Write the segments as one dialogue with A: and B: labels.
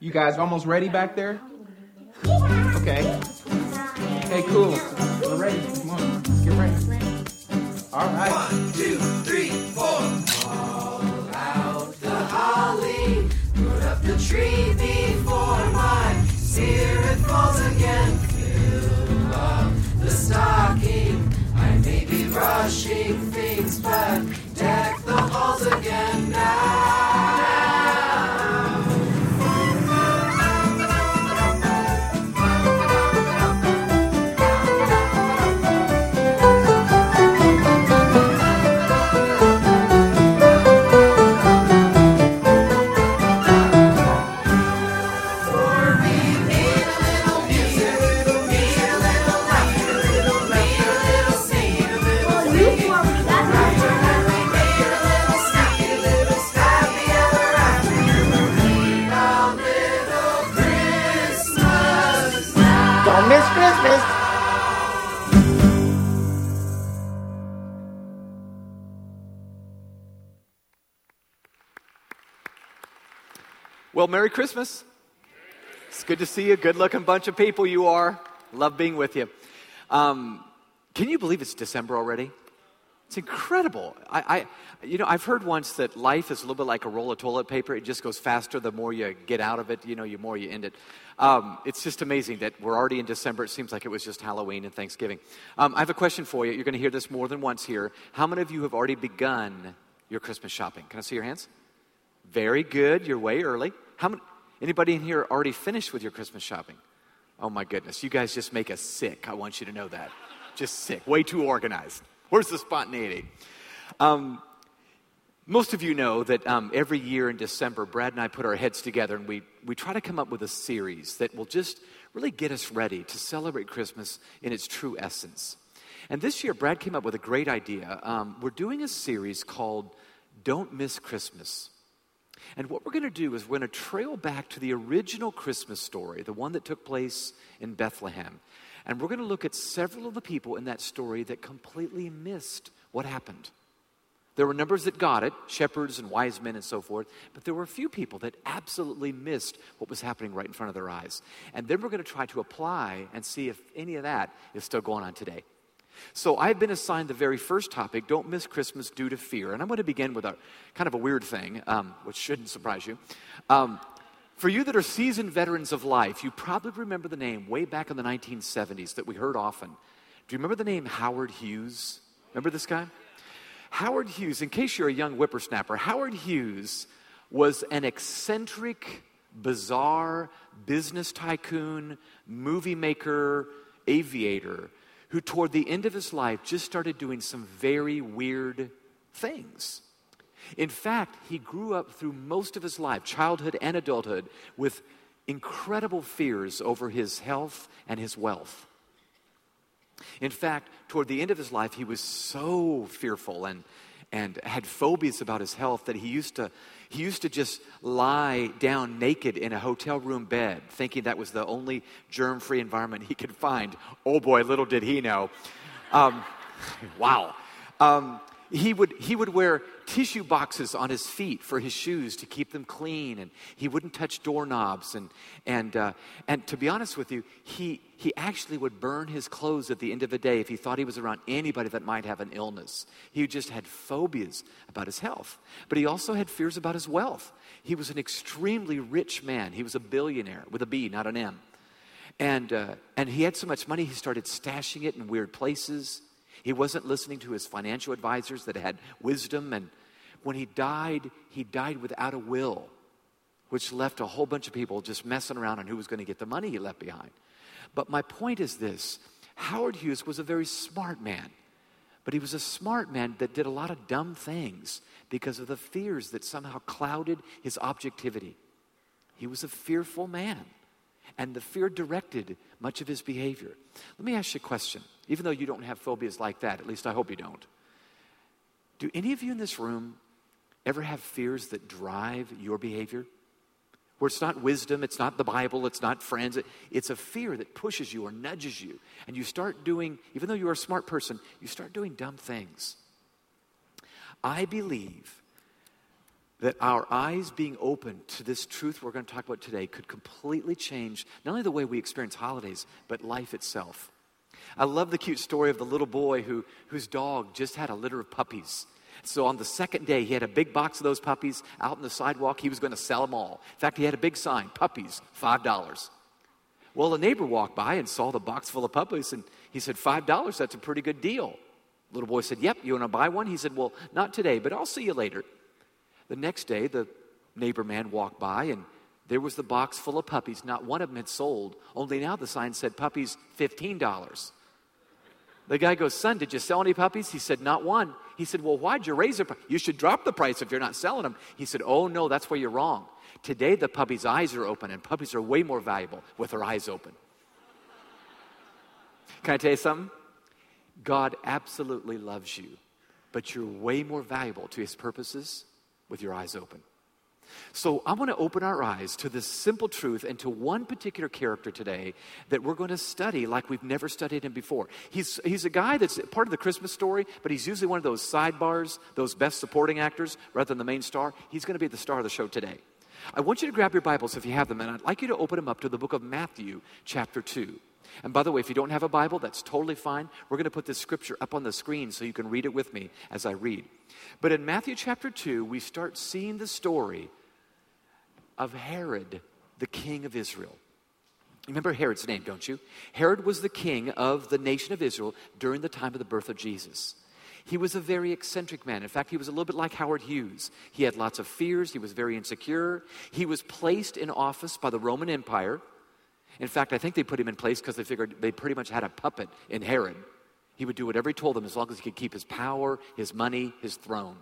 A: You guys almost ready back there? Okay. Okay, cool. We're ready. Come on, let's get ready. All right.
B: One, two, three, four. All out the holly, put up the tree before my spirit falls again. Fill up the stocking. I may be rushing
C: Well, Merry Christmas. It's good to see you. Good looking bunch of people you are. Love being with you. Um, can you believe it's December already? It's incredible. I, I, you know, I've heard once that life is a little bit like a roll of toilet paper. It just goes faster the more you get out of it. You know, the more you end it. Um, it's just amazing that we're already in December. It seems like it was just Halloween and Thanksgiving. Um, I have a question for you. You're going to hear this more than once here. How many of you have already begun your Christmas shopping? Can I see your hands? Very good. You're way early. How many? Anybody in here already finished with your Christmas shopping? Oh my goodness, you guys just make us sick. I want you to know that. Just sick. Way too organized. Where's the spontaneity? Um, most of you know that um, every year in December, Brad and I put our heads together and we, we try to come up with a series that will just really get us ready to celebrate Christmas in its true essence. And this year, Brad came up with a great idea. Um, we're doing a series called Don't Miss Christmas. And what we're going to do is we're going to trail back to the original Christmas story, the one that took place in Bethlehem. And we're going to look at several of the people in that story that completely missed what happened. There were numbers that got it, shepherds and wise men and so forth, but there were a few people that absolutely missed what was happening right in front of their eyes. And then we're going to try to apply and see if any of that is still going on today. So I've been assigned the very first topic, don't miss Christmas due to fear. And I'm going to begin with a kind of a weird thing, um, which shouldn't surprise you. Um, for you that are seasoned veterans of life, you probably remember the name way back in the 1970s that we heard often. Do you remember the name Howard Hughes? Remember this guy? Howard Hughes, in case you're a young whippersnapper, Howard Hughes was an eccentric, bizarre business tycoon, movie maker, aviator who, toward the end of his life, just started doing some very weird things. In fact, he grew up through most of his life, childhood and adulthood, with incredible fears over his health and his wealth. In fact, toward the end of his life, he was so fearful and, and had phobias about his health that he used to he used to just lie down naked in a hotel room bed thinking that was the only germ-free environment he could find. Oh boy little did he know. Um, wow. Um, he would, he would wear tissue boxes on his feet for his shoes to keep them clean, and he wouldn't touch doorknobs. And, and, uh, and to be honest with you, he, he actually would burn his clothes at the end of the day if he thought he was around anybody that might have an illness. He just had phobias about his health. But he also had fears about his wealth. He was an extremely rich man, he was a billionaire with a B, not an M. And, uh, and he had so much money, he started stashing it in weird places. He wasn't listening to his financial advisors that had wisdom. And when he died, he died without a will, which left a whole bunch of people just messing around on who was going to get the money he left behind. But my point is this Howard Hughes was a very smart man, but he was a smart man that did a lot of dumb things because of the fears that somehow clouded his objectivity. He was a fearful man and the fear directed much of his behavior. Let me ask you a question. Even though you don't have phobias like that, at least I hope you don't. Do any of you in this room ever have fears that drive your behavior? Where it's not wisdom, it's not the Bible, it's not friends, it's a fear that pushes you or nudges you. And you start doing, even though you're a smart person, you start doing dumb things. I believe that our eyes being open to this truth we're going to talk about today could completely change not only the way we experience holidays, but life itself. I love the cute story of the little boy who, whose dog just had a litter of puppies. So on the second day, he had a big box of those puppies out on the sidewalk. He was going to sell them all. In fact, he had a big sign puppies, $5. Well, a neighbor walked by and saw the box full of puppies, and he said, $5, that's a pretty good deal. The Little boy said, Yep, you want to buy one? He said, Well, not today, but I'll see you later. The next day, the neighbor man walked by, and there was the box full of puppies. Not one of them had sold, only now the sign said puppies, $15. The guy goes, Son, did you sell any puppies? He said, Not one. He said, Well, why'd you raise the price? You should drop the price if you're not selling them. He said, Oh, no, that's where you're wrong. Today, the puppy's eyes are open, and puppies are way more valuable with their eyes open. Can I tell you something? God absolutely loves you, but you're way more valuable to his purposes with your eyes open. So, I want to open our eyes to this simple truth and to one particular character today that we're going to study like we've never studied him before. He's, he's a guy that's part of the Christmas story, but he's usually one of those sidebars, those best supporting actors, rather than the main star. He's going to be the star of the show today. I want you to grab your Bibles if you have them, and I'd like you to open them up to the book of Matthew, chapter 2. And by the way, if you don't have a Bible, that's totally fine. We're going to put this scripture up on the screen so you can read it with me as I read. But in Matthew chapter 2, we start seeing the story of Herod, the king of Israel. Remember Herod's name, don't you? Herod was the king of the nation of Israel during the time of the birth of Jesus. He was a very eccentric man. In fact, he was a little bit like Howard Hughes. He had lots of fears, he was very insecure. He was placed in office by the Roman Empire. In fact, I think they put him in place because they figured they pretty much had a puppet in Herod. He would do whatever he told them as long as he could keep his power, his money, his throne.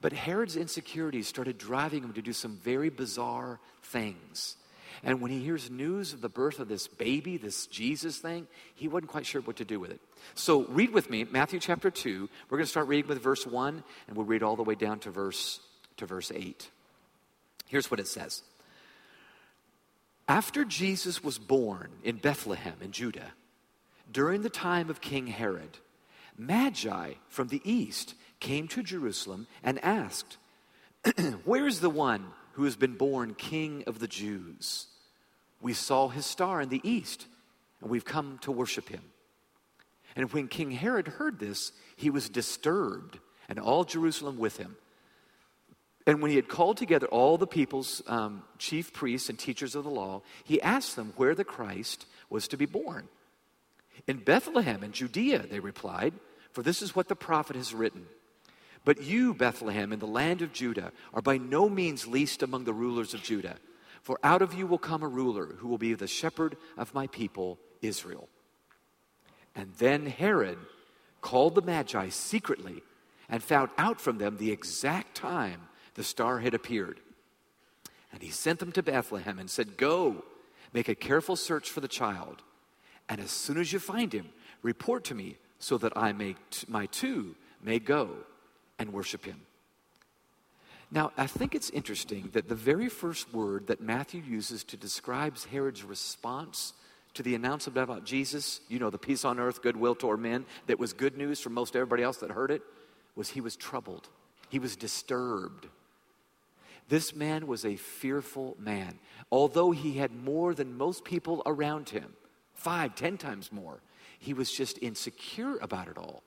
C: But Herod's insecurities started driving him to do some very bizarre things. And when he hears news of the birth of this baby, this Jesus thing, he wasn't quite sure what to do with it. So read with me Matthew chapter 2. We're going to start reading with verse 1 and we'll read all the way down to verse to verse 8. Here's what it says. After Jesus was born in Bethlehem in Judah, during the time of King Herod, Magi from the east came to Jerusalem and asked, Where is the one who has been born King of the Jews? We saw his star in the east, and we've come to worship him. And when King Herod heard this, he was disturbed, and all Jerusalem with him. And when he had called together all the people's um, chief priests and teachers of the law, he asked them where the Christ was to be born. In Bethlehem in Judea, they replied, for this is what the prophet has written. But you, Bethlehem, in the land of Judah, are by no means least among the rulers of Judah. For out of you will come a ruler who will be the shepherd of my people, Israel. And then Herod called the Magi secretly and found out from them the exact time the star had appeared. And he sent them to Bethlehem and said, Go, make a careful search for the child. And as soon as you find him, report to me so that I may, t- my two may go and worship him. Now, I think it's interesting that the very first word that Matthew uses to describe Herod's response to the announcement about Jesus, you know, the peace on earth, goodwill toward men, that was good news for most everybody else that heard it, was he was troubled. He was disturbed. This man was a fearful man. Although he had more than most people around him, five, ten times more, he was just insecure about it all.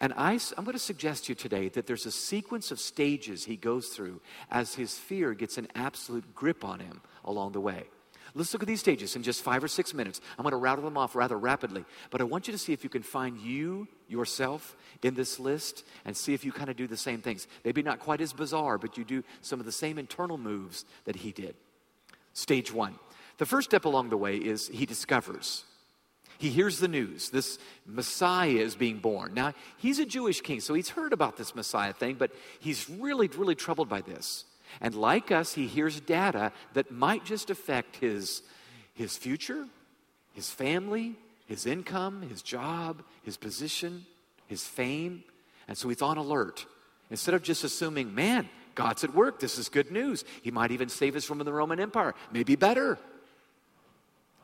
C: And I, am going to suggest to you today that there's a sequence of stages he goes through as his fear gets an absolute grip on him along the way. Let's look at these stages in just five or six minutes. I'm going to rattle them off rather rapidly, but I want you to see if you can find you, yourself, in this list and see if you kind of do the same things. Maybe not quite as bizarre, but you do some of the same internal moves that he did. Stage one. The first step along the way is he discovers. He hears the news. This Messiah is being born. Now, he's a Jewish king, so he's heard about this Messiah thing, but he's really, really troubled by this. And like us, he hears data that might just affect his, his future, his family, his income, his job, his position, his fame. And so he's on alert. Instead of just assuming, man, God's at work, this is good news. He might even save us from the Roman Empire, maybe better.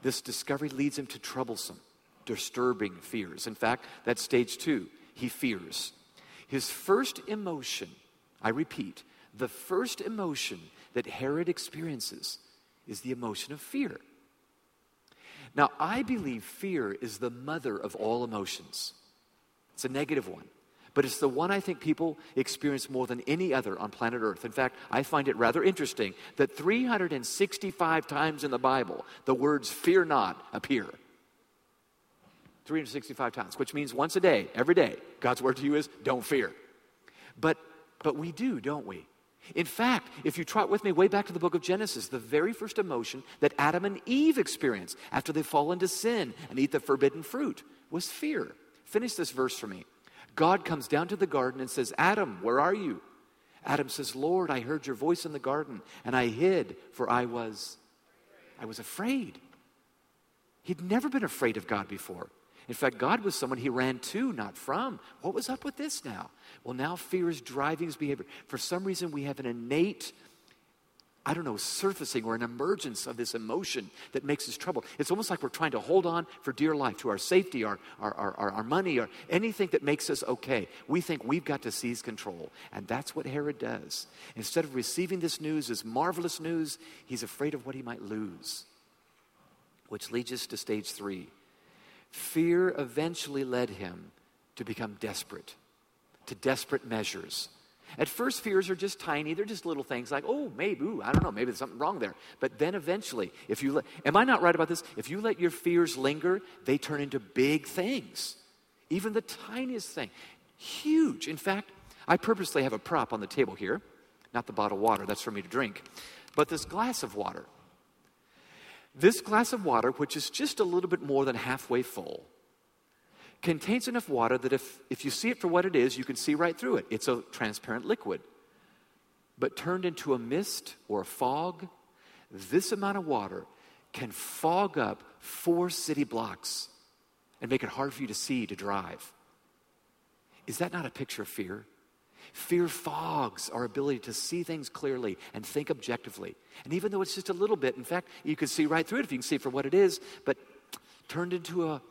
C: This discovery leads him to troublesome, disturbing fears. In fact, that's stage two. He fears. His first emotion, I repeat, the first emotion that Herod experiences is the emotion of fear. Now, I believe fear is the mother of all emotions. It's a negative one, but it's the one I think people experience more than any other on planet Earth. In fact, I find it rather interesting that 365 times in the Bible, the words fear not appear. 365 times, which means once a day, every day, God's word to you is don't fear. But, but we do, don't we? In fact, if you trot with me way back to the book of Genesis, the very first emotion that Adam and Eve experienced after they fall into sin and eat the forbidden fruit was fear. Finish this verse for me. God comes down to the garden and says, Adam, where are you? Adam says, Lord, I heard your voice in the garden, and I hid, for I was I was afraid. He'd never been afraid of God before. In fact, God was someone he ran to, not from. What was up with this now? Well, now fear is driving his behavior. For some reason, we have an innate, I don't know, surfacing or an emergence of this emotion that makes us trouble. It's almost like we're trying to hold on for dear life to our safety, our, our, our, our money, or anything that makes us okay. We think we've got to seize control. And that's what Herod does. Instead of receiving this news as marvelous news, he's afraid of what he might lose. Which leads us to stage three Fear eventually led him to become desperate, to desperate measures. At first, fears are just tiny. They're just little things like, oh, maybe, ooh, I don't know, maybe there's something wrong there. But then eventually, if you let, am I not right about this? If you let your fears linger, they turn into big things. Even the tiniest thing. Huge. In fact, I purposely have a prop on the table here. Not the bottle of water, that's for me to drink. But this glass of water. This glass of water, which is just a little bit more than halfway full, contains enough water that if, if you see it for what it is, you can see right through it. It's a transparent liquid. But turned into a mist or a fog, this amount of water can fog up four city blocks and make it hard for you to see to drive. Is that not a picture of fear? Fear fogs our ability to see things clearly and think objectively. And even though it's just a little bit, in fact, you can see right through it if you can see for what it is, but turned into a,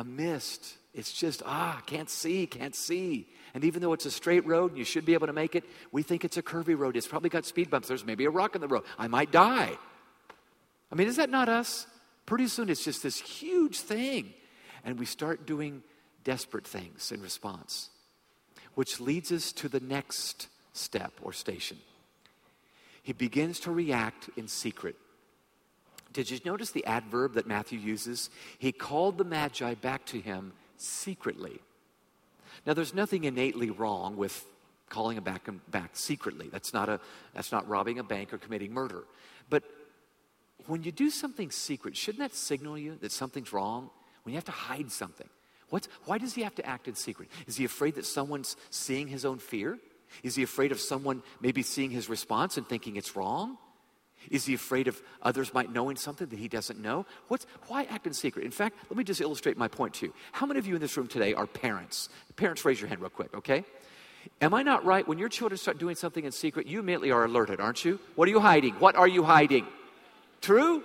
C: a mist. It's just, ah, can't see, can't see. And even though it's a straight road and you should be able to make it, we think it's a curvy road. It's probably got speed bumps. There's maybe a rock in the road. I might die. I mean, is that not us? Pretty soon it's just this huge thing. And we start doing desperate things in response which leads us to the next step or station. He begins to react in secret. Did you notice the adverb that Matthew uses? He called the Magi back to him secretly. Now, there's nothing innately wrong with calling them back, back secretly. That's not, a, that's not robbing a bank or committing murder. But when you do something secret, shouldn't that signal you that something's wrong? When you have to hide something. What's, why does he have to act in secret? Is he afraid that someone's seeing his own fear? Is he afraid of someone maybe seeing his response and thinking it's wrong? Is he afraid of others might knowing something that he doesn't know? What's, why act in secret? In fact, let me just illustrate my point to you. How many of you in this room today are parents? Parents, raise your hand real quick, okay? Am I not right? When your children start doing something in secret, you immediately are alerted, aren't you? What are you hiding? What are you hiding? True?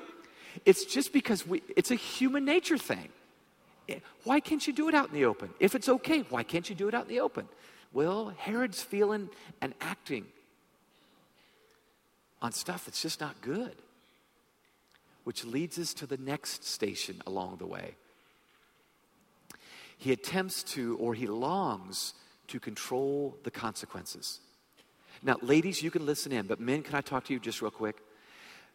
C: It's just because we, it's a human nature thing. Eh, why can't you do it out in the open? If it's okay, why can't you do it out in the open? Well, Herod's feeling and acting on stuff that's just not good, which leads us to the next station along the way. He attempts to, or he longs to control the consequences. Now, ladies, you can listen in, but men, can I talk to you just real quick?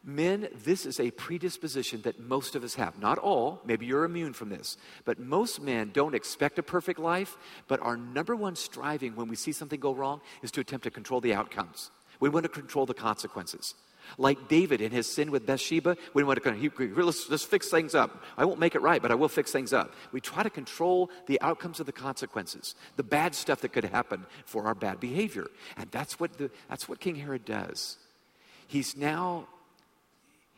C: Men, this is a predisposition that most of us have. Not all, maybe you're immune from this, but most men don't expect a perfect life, but our number one striving when we see something go wrong is to attempt to control the outcomes. We want to control the consequences. Like David in his sin with Bathsheba, we want to he, let's, let's fix things up. I won't make it right, but I will fix things up. We try to control the outcomes of the consequences, the bad stuff that could happen for our bad behavior. And that's what, the, that's what King Herod does. He's now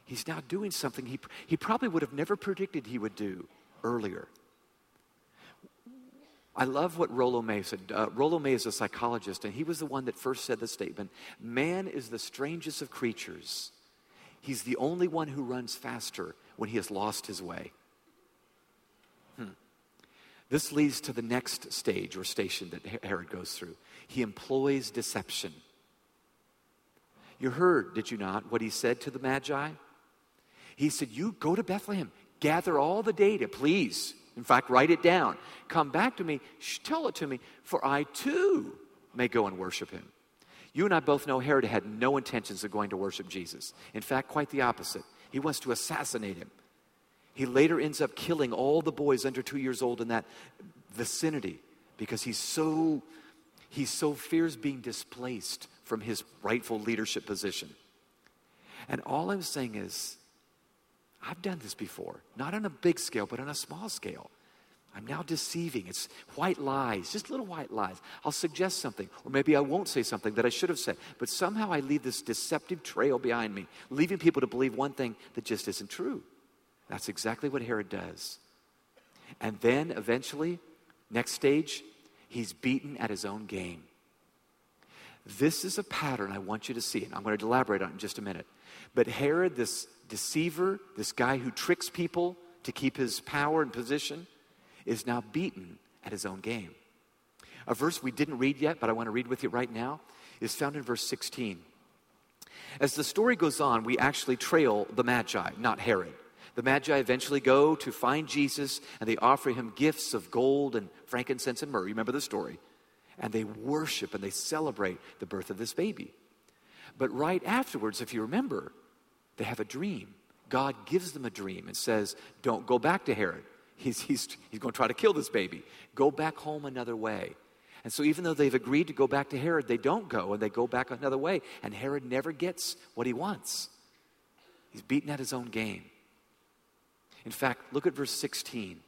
C: He's now doing something he, he probably would have never predicted he would do earlier. I love what Rollo May said. Uh, Rollo May is a psychologist, and he was the one that first said the statement Man is the strangest of creatures. He's the only one who runs faster when he has lost his way. Hmm. This leads to the next stage or station that Herod goes through. He employs deception. You heard, did you not, what he said to the Magi? He said, You go to Bethlehem, gather all the data, please. In fact, write it down. Come back to me, tell it to me, for I too may go and worship him. You and I both know Herod had no intentions of going to worship Jesus. In fact, quite the opposite. He wants to assassinate him. He later ends up killing all the boys under two years old in that vicinity because he's so he so fears being displaced from his rightful leadership position. And all I'm saying is, I've done this before, not on a big scale, but on a small scale. I'm now deceiving. It's white lies, just little white lies. I'll suggest something, or maybe I won't say something that I should have said, but somehow I leave this deceptive trail behind me, leaving people to believe one thing that just isn't true. That's exactly what Herod does. And then eventually, next stage, he's beaten at his own game. This is a pattern I want you to see, and I'm going to elaborate on it in just a minute. But Herod, this deceiver, this guy who tricks people to keep his power and position, is now beaten at his own game. A verse we didn't read yet, but I want to read with you right now, is found in verse 16. As the story goes on, we actually trail the Magi, not Herod. The Magi eventually go to find Jesus and they offer him gifts of gold and frankincense and myrrh. Remember the story? And they worship and they celebrate the birth of this baby. But right afterwards, if you remember, they have a dream. God gives them a dream and says, Don't go back to Herod. He's, he's, he's going to try to kill this baby. Go back home another way. And so, even though they've agreed to go back to Herod, they don't go and they go back another way. And Herod never gets what he wants. He's beaten at his own game. In fact, look at verse 16.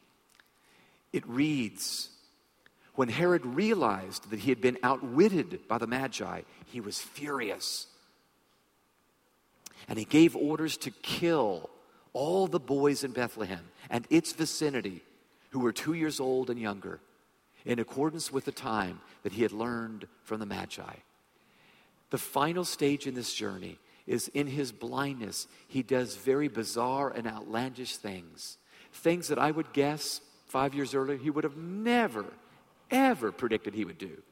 C: It reads When Herod realized that he had been outwitted by the Magi, he was furious. And he gave orders to kill all the boys in Bethlehem and its vicinity who were two years old and younger, in accordance with the time that he had learned from the Magi. The final stage in this journey is in his blindness, he does very bizarre and outlandish things. Things that I would guess five years earlier he would have never, ever predicted he would do.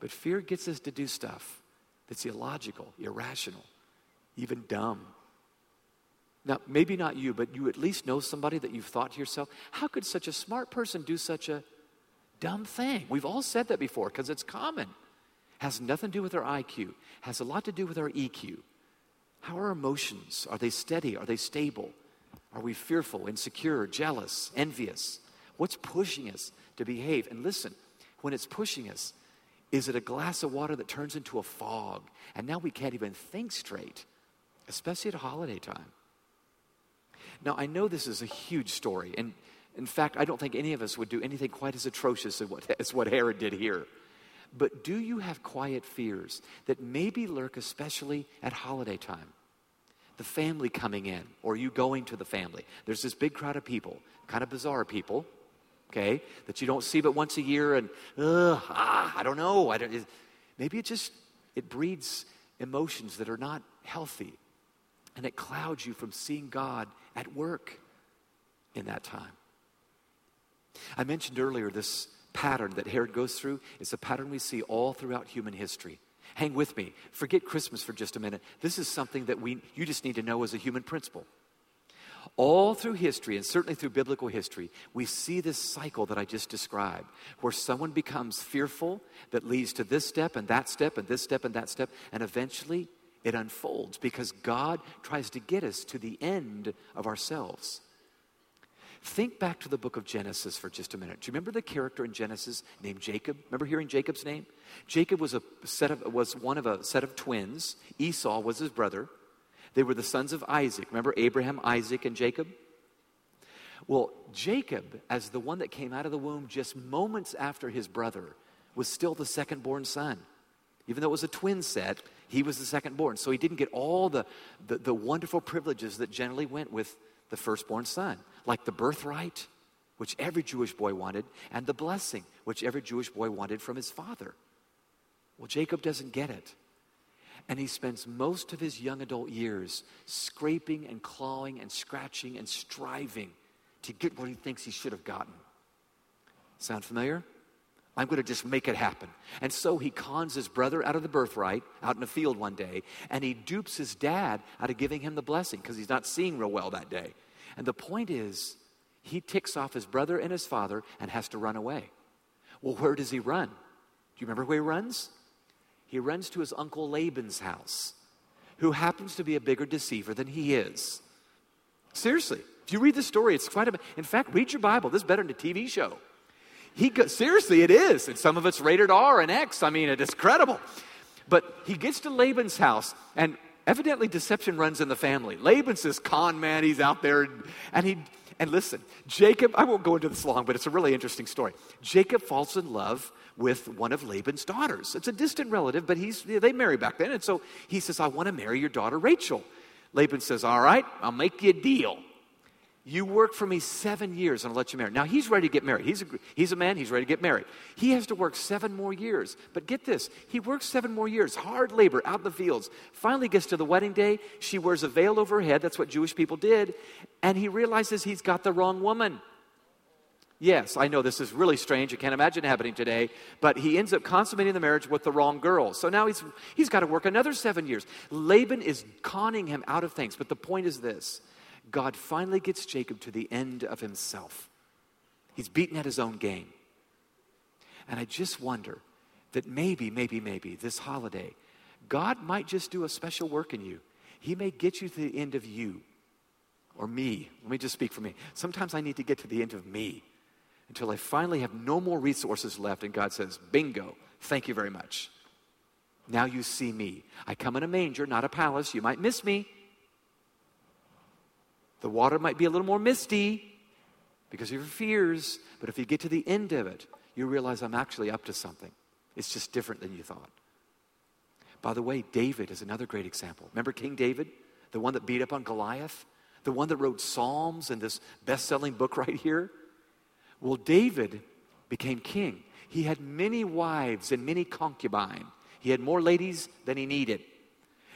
C: But fear gets us to do stuff that's illogical, irrational, even dumb. Now, maybe not you, but you at least know somebody that you've thought to yourself, how could such a smart person do such a dumb thing? We've all said that before because it's common. Has nothing to do with our IQ, has a lot to do with our EQ. How are our emotions? Are they steady? Are they stable? Are we fearful, insecure, jealous, envious? What's pushing us to behave? And listen, when it's pushing us, is it a glass of water that turns into a fog? And now we can't even think straight, especially at holiday time. Now, I know this is a huge story, and in fact, I don't think any of us would do anything quite as atrocious as what, as what Herod did here. But do you have quiet fears that maybe lurk especially at holiday time? The family coming in, or you going to the family. There's this big crowd of people, kind of bizarre people, okay, that you don't see but once a year, and ah, I don't know. I don't, it, maybe it just it breeds emotions that are not healthy, and it clouds you from seeing God at work in that time. I mentioned earlier this pattern that Herod goes through is a pattern we see all throughout human history. Hang with me. Forget Christmas for just a minute. This is something that we, you just need to know as a human principle. All through history, and certainly through biblical history, we see this cycle that I just described, where someone becomes fearful that leads to this step and that step and this step and that step, and eventually it unfolds because God tries to get us to the end of ourselves. Think back to the book of Genesis for just a minute. Do you remember the character in Genesis named Jacob? Remember hearing Jacob's name? Jacob was a set of was one of a set of twins. Esau was his brother. They were the sons of Isaac. Remember Abraham, Isaac, and Jacob? Well, Jacob, as the one that came out of the womb just moments after his brother, was still the second born son. Even though it was a twin set, he was the second born. So he didn't get all the, the, the wonderful privileges that generally went with the firstborn son, like the birthright, which every Jewish boy wanted, and the blessing, which every Jewish boy wanted from his father. Well, Jacob doesn't get it. And he spends most of his young adult years scraping and clawing and scratching and striving to get what he thinks he should have gotten. Sound familiar? I'm going to just make it happen. And so he cons his brother out of the birthright out in a field one day, and he dupes his dad out of giving him the blessing because he's not seeing real well that day. And the point is, he ticks off his brother and his father and has to run away. Well, where does he run? Do you remember where he runs? He runs to his uncle Laban's house, who happens to be a bigger deceiver than he is. Seriously, if you read the story, it's quite a. In fact, read your Bible. This is better than a TV show. He go, seriously, it is, and some of it's rated R and X. I mean, it is credible. But he gets to Laban's house, and evidently deception runs in the family. Laban's this con man. He's out there, and, and he and listen, Jacob. I won't go into this long, but it's a really interesting story. Jacob falls in love with one of Laban's daughters. It's a distant relative, but he's they marry back then, and so he says, "I want to marry your daughter Rachel." Laban says, All right, I'll make you a deal. You work for me seven years and I'll let you marry. Now he's ready to get married. He's a, he's a man, he's ready to get married. He has to work seven more years. But get this, he works seven more years, hard labor out in the fields. Finally gets to the wedding day. She wears a veil over her head. That's what Jewish people did. And he realizes he's got the wrong woman. Yes, I know this is really strange. I can't imagine happening today. But he ends up consummating the marriage with the wrong girl. So now he's, he's got to work another seven years. Laban is conning him out of things. But the point is this God finally gets Jacob to the end of himself. He's beaten at his own game. And I just wonder that maybe, maybe, maybe this holiday, God might just do a special work in you. He may get you to the end of you or me. Let me just speak for me. Sometimes I need to get to the end of me until I finally have no more resources left. And God says, Bingo, thank you very much. Now you see me. I come in a manger, not a palace. You might miss me. The water might be a little more misty because of your fears, but if you get to the end of it, you realize I'm actually up to something. It's just different than you thought. By the way, David is another great example. Remember King David, the one that beat up on Goliath, the one that wrote Psalms and this best selling book right here? Well, David became king. He had many wives and many concubines. He had more ladies than he needed.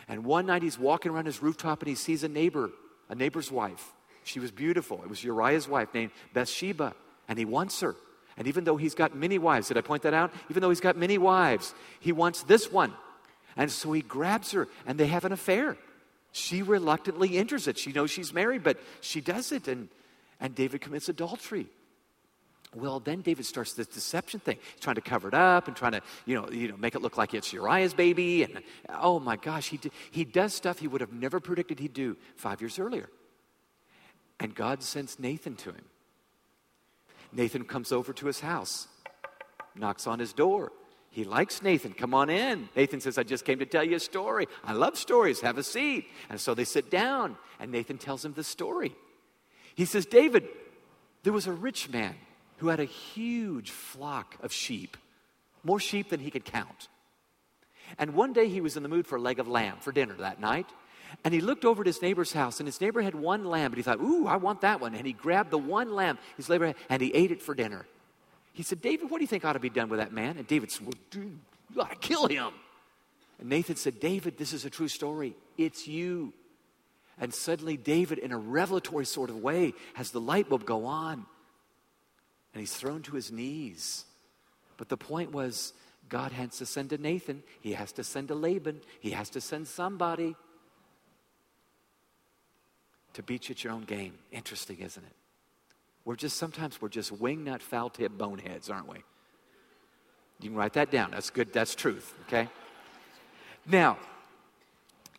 C: And one night he's walking around his rooftop and he sees a neighbor, a neighbor's wife. She was beautiful. It was Uriah's wife named Bathsheba, and he wants her. And even though he's got many wives, did I point that out? Even though he's got many wives, he wants this one. And so he grabs her and they have an affair. She reluctantly enters it. She knows she's married, but she does it. And, and David commits adultery. Well, then David starts this deception thing. He's trying to cover it up and trying to, you know, you know, make it look like it's Uriah's baby. And oh my gosh, he, he does stuff he would have never predicted he'd do five years earlier. And God sends Nathan to him. Nathan comes over to his house, knocks on his door. He likes Nathan. Come on in. Nathan says, I just came to tell you a story. I love stories. Have a seat. And so they sit down, and Nathan tells him the story. He says, David, there was a rich man who had a huge flock of sheep, more sheep than he could count. And one day he was in the mood for a leg of lamb for dinner that night. And he looked over at his neighbor's house, and his neighbor had one lamb, but he thought, Ooh, I want that one. And he grabbed the one lamb his neighbor had, and he ate it for dinner. He said, David, what do you think ought to be done with that man? And David said, Well, dude, you ought to kill him. And Nathan said, David, this is a true story. It's you. And suddenly, David, in a revelatory sort of way, has the light bulb go on and he's thrown to his knees. But the point was, God has to send to Nathan, he has to send to Laban, he has to send somebody to beat you at your own game. Interesting, isn't it? We're just sometimes we're just wingnut foul tip boneheads, aren't we? You can write that down. That's good. That's truth. Okay. Now,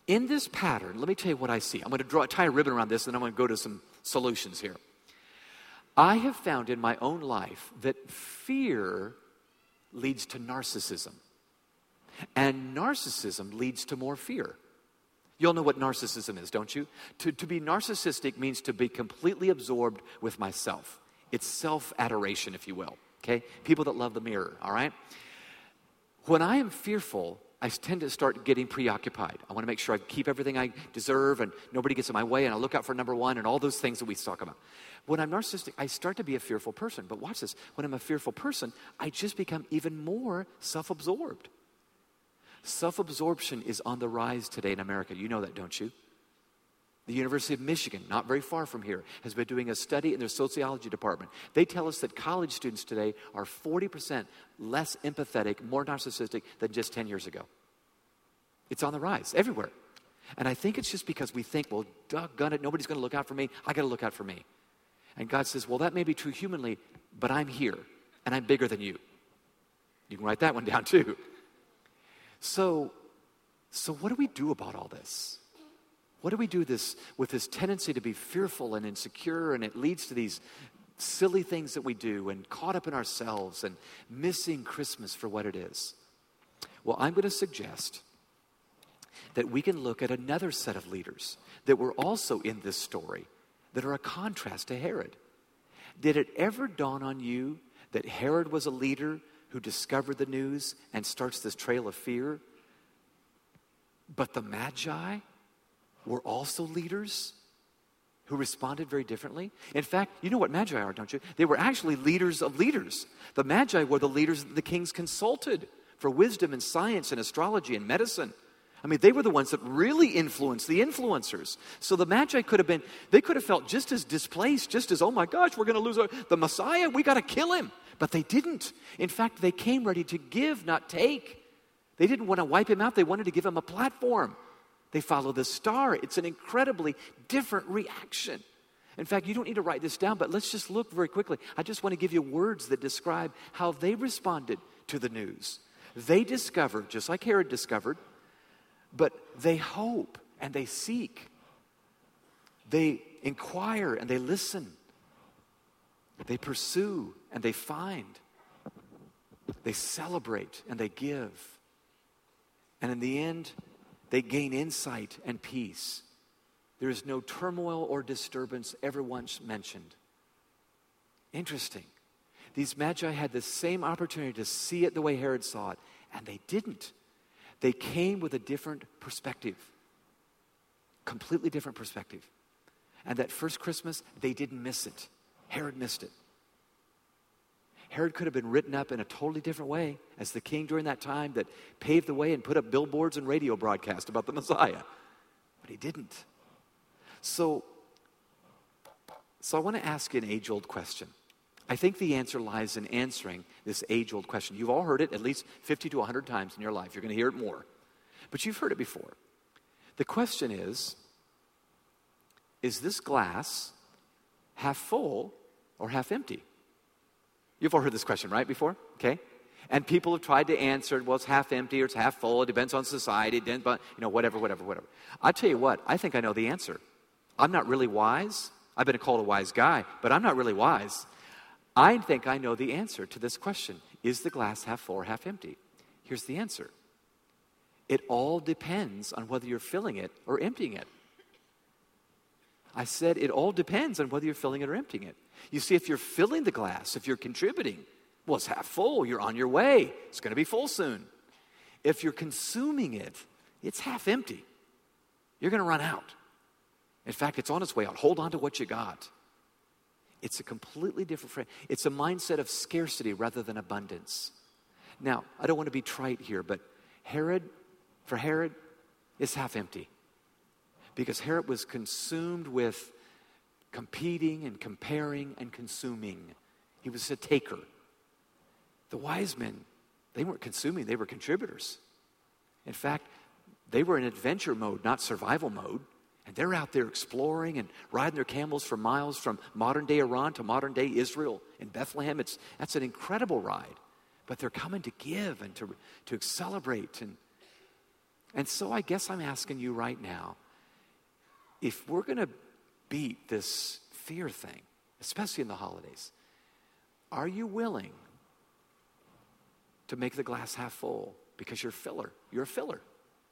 C: in this pattern, let me tell you what I see. I'm going to draw tie a ribbon around this, and I'm going to go to some solutions here. I have found in my own life that fear leads to narcissism, and narcissism leads to more fear. You all know what narcissism is, don't you? To, to be narcissistic means to be completely absorbed with myself. It's self adoration, if you will. Okay? People that love the mirror, all right? When I am fearful, I tend to start getting preoccupied. I want to make sure I keep everything I deserve and nobody gets in my way and I look out for number one and all those things that we talk about. When I'm narcissistic, I start to be a fearful person. But watch this when I'm a fearful person, I just become even more self absorbed. Self absorption is on the rise today in America. You know that, don't you? The University of Michigan, not very far from here, has been doing a study in their sociology department. They tell us that college students today are 40% less empathetic, more narcissistic than just 10 years ago. It's on the rise everywhere. And I think it's just because we think, well, doggone it, nobody's going to look out for me. I got to look out for me. And God says, well, that may be true humanly, but I'm here and I'm bigger than you. You can write that one down too. So, so what do we do about all this? What do we do this with this tendency to be fearful and insecure, and it leads to these silly things that we do and caught up in ourselves and missing Christmas for what it is? Well, I'm going to suggest that we can look at another set of leaders that were also in this story that are a contrast to Herod. Did it ever dawn on you that Herod was a leader who discovered the news and starts this trail of fear? But the Magi were also leaders who responded very differently. In fact, you know what Magi are, don't you? They were actually leaders of leaders. The Magi were the leaders that the kings consulted for wisdom and science and astrology and medicine. I mean, they were the ones that really influenced the influencers. So the Magi could have been, they could have felt just as displaced, just as, oh my gosh, we're going to lose our, the Messiah, we got to kill him. But they didn't. In fact, they came ready to give, not take. They didn't want to wipe him out, they wanted to give him a platform. They follow the star. It's an incredibly different reaction. In fact, you don't need to write this down, but let's just look very quickly. I just want to give you words that describe how they responded to the news. They discover, just like Herod discovered, but they hope and they seek. They inquire and they listen. They pursue and they find. They celebrate and they give. And in the end, they gain insight and peace. There is no turmoil or disturbance ever once mentioned. Interesting. These magi had the same opportunity to see it the way Herod saw it, and they didn't. They came with a different perspective, completely different perspective. And that first Christmas, they didn't miss it. Herod missed it. Herod could have been written up in a totally different way as the king during that time that paved the way and put up billboards and radio broadcasts about the Messiah. But he didn't. So, so I want to ask an age old question. I think the answer lies in answering this age old question. You've all heard it at least 50 to 100 times in your life. You're going to hear it more. But you've heard it before. The question is Is this glass half full or half empty? You've all heard this question, right, before? Okay? And people have tried to answer it, well, it's half empty or it's half full. It depends on society. It depends on, you know, whatever, whatever, whatever. I tell you what, I think I know the answer. I'm not really wise. I've been called a wise guy, but I'm not really wise. I think I know the answer to this question Is the glass half full or half empty? Here's the answer it all depends on whether you're filling it or emptying it. I said it all depends on whether you're filling it or emptying it. You see, if you're filling the glass, if you're contributing, well, it's half full. You're on your way. It's going to be full soon. If you're consuming it, it's half empty. You're going to run out. In fact, it's on its way out. Hold on to what you got. It's a completely different frame. It's a mindset of scarcity rather than abundance. Now, I don't want to be trite here, but Herod, for Herod, is half empty. Because Herod was consumed with competing and comparing and consuming. He was a taker. The wise men, they weren't consuming, they were contributors. In fact, they were in adventure mode, not survival mode. And they're out there exploring and riding their camels for miles from modern day Iran to modern day Israel in Bethlehem. It's, that's an incredible ride. But they're coming to give and to, to celebrate. And, and so I guess I'm asking you right now if we're going to beat this fear thing, especially in the holidays, are you willing to make the glass half full because you're filler? You're a filler,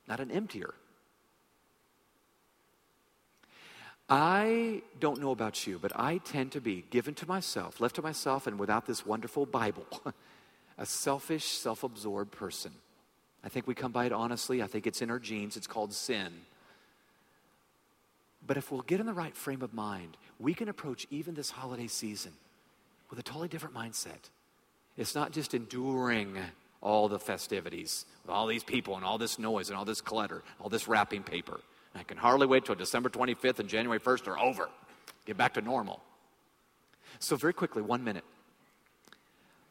C: not an emptier. I don't know about you, but I tend to be given to myself, left to myself, and without this wonderful Bible, a selfish, self absorbed person. I think we come by it honestly. I think it's in our genes. It's called sin. But if we'll get in the right frame of mind, we can approach even this holiday season with a totally different mindset. It's not just enduring all the festivities with all these people and all this noise and all this clutter, all this wrapping paper. I can hardly wait till December 25th and January 1st are over. Get back to normal. So, very quickly, one minute.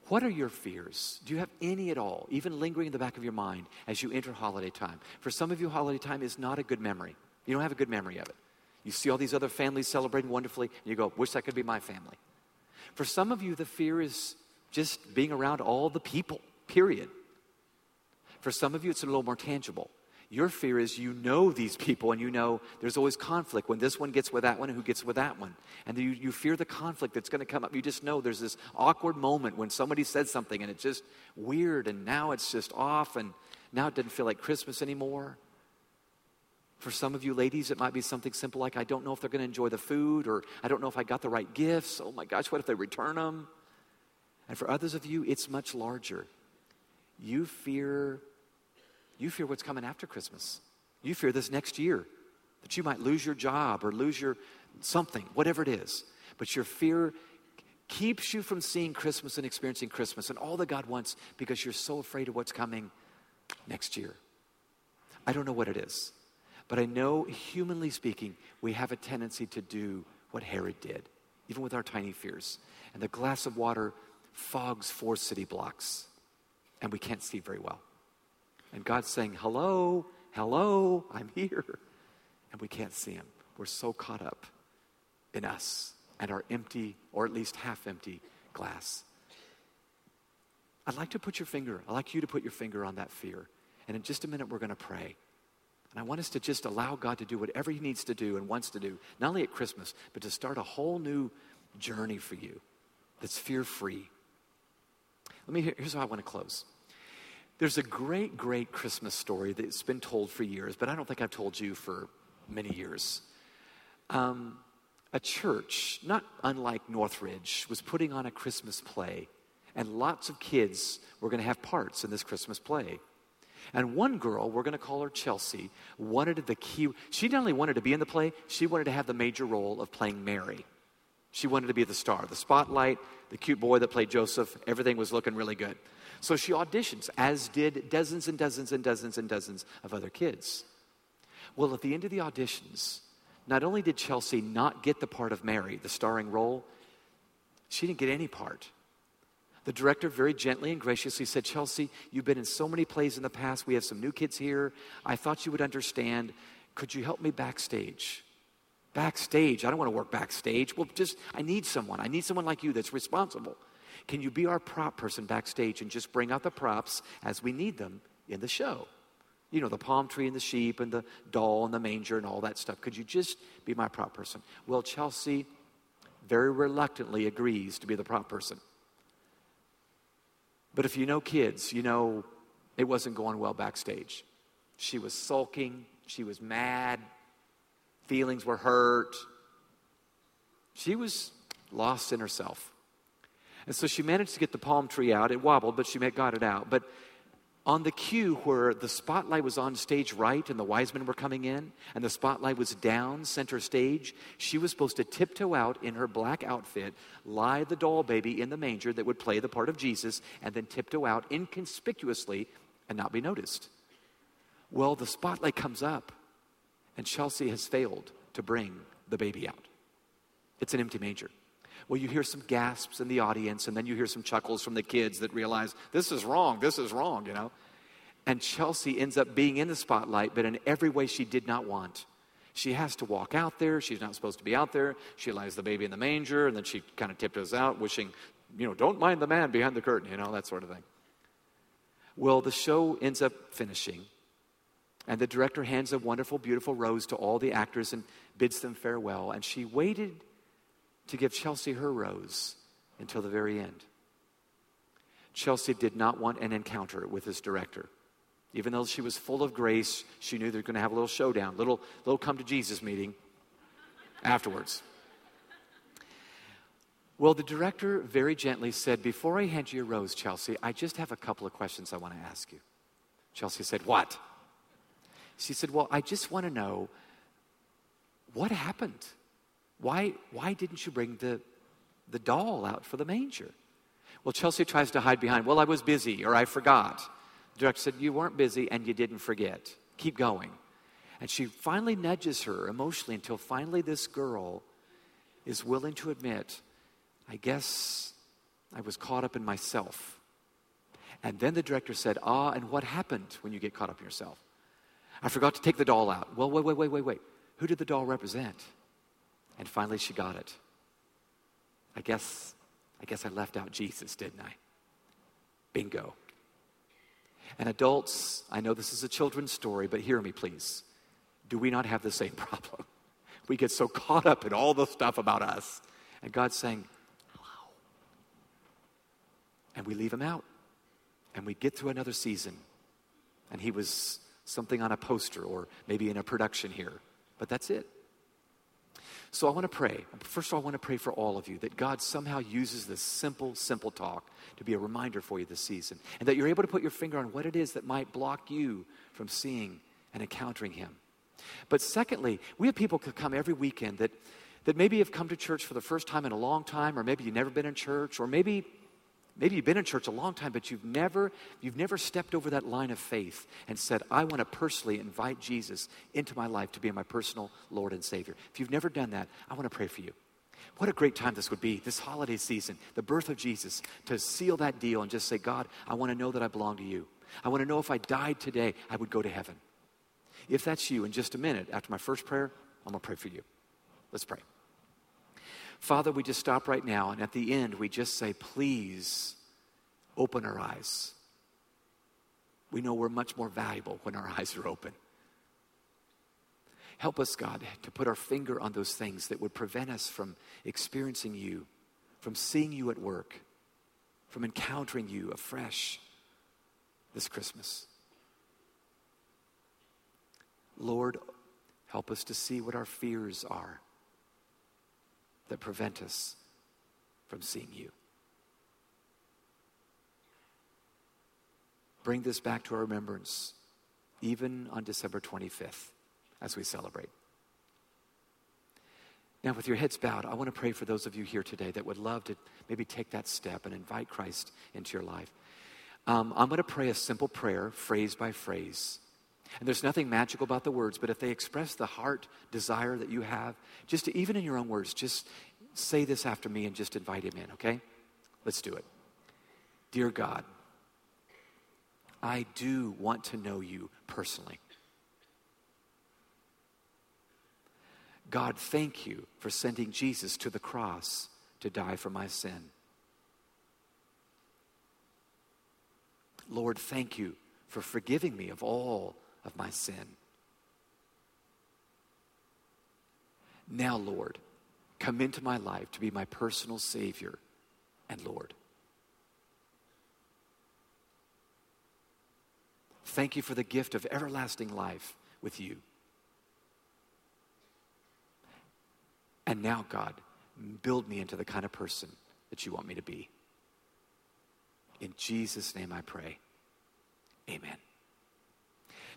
C: What are your fears? Do you have any at all, even lingering in the back of your mind as you enter holiday time? For some of you, holiday time is not a good memory. You don't have a good memory of it. You see all these other families celebrating wonderfully, and you go, Wish that could be my family. For some of you, the fear is just being around all the people, period. For some of you, it's a little more tangible. Your fear is you know these people and you know there's always conflict when this one gets with that one and who gets with that one. And you, you fear the conflict that's going to come up. You just know there's this awkward moment when somebody said something and it's just weird and now it's just off and now it doesn't feel like Christmas anymore. For some of you ladies, it might be something simple like, I don't know if they're going to enjoy the food, or I don't know if I got the right gifts. Oh my gosh, what if they return them? And for others of you, it's much larger. You fear you fear what's coming after Christmas. You fear this next year, that you might lose your job or lose your something, whatever it is. But your fear keeps you from seeing Christmas and experiencing Christmas and all that God wants because you're so afraid of what's coming next year. I don't know what it is, but I know, humanly speaking, we have a tendency to do what Herod did, even with our tiny fears. And the glass of water fogs four city blocks, and we can't see very well. And God's saying, Hello, hello, I'm here. And we can't see Him. We're so caught up in us and our empty, or at least half empty, glass. I'd like to put your finger, I'd like you to put your finger on that fear. And in just a minute, we're going to pray. And I want us to just allow God to do whatever He needs to do and wants to do, not only at Christmas, but to start a whole new journey for you that's fear free. Let me, here's how I want to close. There's a great, great Christmas story that's been told for years, but I don't think I've told you for many years. Um, a church, not unlike Northridge, was putting on a Christmas play, and lots of kids were going to have parts in this Christmas play. And one girl, we're going to call her Chelsea, wanted the key. She not only wanted to be in the play, she wanted to have the major role of playing Mary. She wanted to be the star, the spotlight, the cute boy that played Joseph. Everything was looking really good. So she auditions, as did dozens and dozens and dozens and dozens of other kids. Well, at the end of the auditions, not only did Chelsea not get the part of Mary, the starring role, she didn't get any part. The director very gently and graciously said, Chelsea, you've been in so many plays in the past. We have some new kids here. I thought you would understand. Could you help me backstage? Backstage. I don't want to work backstage. Well, just, I need someone. I need someone like you that's responsible. Can you be our prop person backstage and just bring out the props as we need them in the show? You know, the palm tree and the sheep and the doll and the manger and all that stuff. Could you just be my prop person? Well, Chelsea very reluctantly agrees to be the prop person. But if you know kids, you know it wasn't going well backstage. She was sulking, she was mad, feelings were hurt. She was lost in herself. And so she managed to get the palm tree out. It wobbled, but she got it out. But on the cue where the spotlight was on stage right and the wise men were coming in, and the spotlight was down center stage, she was supposed to tiptoe out in her black outfit, lie the doll baby in the manger that would play the part of Jesus, and then tiptoe out inconspicuously and not be noticed. Well, the spotlight comes up, and Chelsea has failed to bring the baby out. It's an empty manger. Well, you hear some gasps in the audience, and then you hear some chuckles from the kids that realize this is wrong, this is wrong, you know. And Chelsea ends up being in the spotlight, but in every way she did not want. She has to walk out there. She's not supposed to be out there. She lies the baby in the manger, and then she kind of tiptoes out, wishing, you know, don't mind the man behind the curtain, you know, that sort of thing. Well, the show ends up finishing, and the director hands a wonderful, beautiful rose to all the actors and bids them farewell. And she waited to give Chelsea her rose until the very end. Chelsea did not want an encounter with this director. Even though she was full of grace, she knew they were going to have a little showdown, little, little come to Jesus meeting afterwards. Well, the director very gently said, Before I hand you your rose, Chelsea, I just have a couple of questions I want to ask you. Chelsea said, What? She said, Well, I just want to know what happened? Why, why didn't you bring the, the doll out for the manger? Well, Chelsea tries to hide behind, well, I was busy or I forgot. The director said, You weren't busy and you didn't forget. Keep going. And she finally nudges her emotionally until finally this girl is willing to admit, I guess I was caught up in myself. And then the director said, Ah, and what happened when you get caught up in yourself? I forgot to take the doll out. Well, wait, wait, wait, wait, wait. Who did the doll represent? And finally she got it. I guess I guess I left out Jesus, didn't I? Bingo. And adults, I know this is a children's story, but hear me please. Do we not have the same problem? We get so caught up in all the stuff about us. And God's saying, hello. And we leave him out. And we get through another season. And he was something on a poster or maybe in a production here. But that's it. So I want to pray. First of all, I want to pray for all of you that God somehow uses this simple, simple talk to be a reminder for you this season. And that you're able to put your finger on what it is that might block you from seeing and encountering Him. But secondly, we have people who come every weekend that, that maybe have come to church for the first time in a long time, or maybe you've never been in church, or maybe Maybe you've been in church a long time, but you've never, you've never stepped over that line of faith and said, I want to personally invite Jesus into my life to be my personal Lord and Savior. If you've never done that, I want to pray for you. What a great time this would be, this holiday season, the birth of Jesus, to seal that deal and just say, God, I want to know that I belong to you. I want to know if I died today, I would go to heaven. If that's you, in just a minute, after my first prayer, I'm going to pray for you. Let's pray. Father, we just stop right now, and at the end, we just say, please open our eyes. We know we're much more valuable when our eyes are open. Help us, God, to put our finger on those things that would prevent us from experiencing you, from seeing you at work, from encountering you afresh this Christmas. Lord, help us to see what our fears are that prevent us from seeing you. Bring this back to our remembrance, even on December 25th, as we celebrate. Now, with your heads bowed, I want to pray for those of you here today that would love to maybe take that step and invite Christ into your life. Um, I'm going to pray a simple prayer, phrase by phrase. And there's nothing magical about the words, but if they express the heart desire that you have, just to, even in your own words, just say this after me and just invite him in, okay? Let's do it. Dear God, I do want to know you personally. God, thank you for sending Jesus to the cross to die for my sin. Lord, thank you for forgiving me of all of my sin. Now, Lord, come into my life to be my personal Savior and Lord. Thank you for the gift of everlasting life with you. And now, God, build me into the kind of person that you want me to be. In Jesus' name I pray. Amen.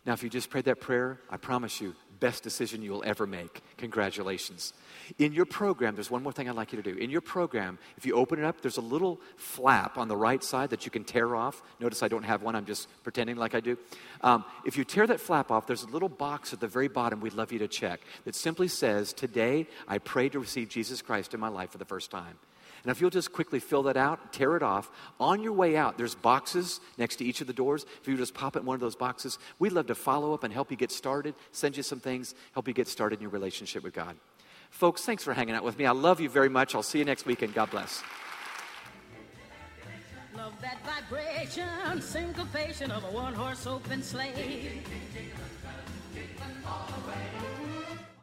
C: Now, if you just prayed that prayer, I promise you, best decision you will ever make. Congratulations. In your program, there's one more thing I'd like you to do. In your program, if you open it up, there's a little flap on the right side that you can tear off. Notice I don't have one, I'm just pretending like I do. Um, if you tear that flap off, there's a little box at the very bottom we'd love you to check that simply says, Today I pray to receive Jesus Christ in my life for the first time. And if you'll just quickly fill that out, tear it off, on your way out, there's boxes next to each of the doors. If you just pop in one of those boxes, we'd love to follow up and help you get started, send you some things, help you get started in your relationship with God. Folks, thanks for hanging out with me. I love you very much. I'll see you next week, and God bless.
D: Love that vibration, syncopation of a one horse open sleigh.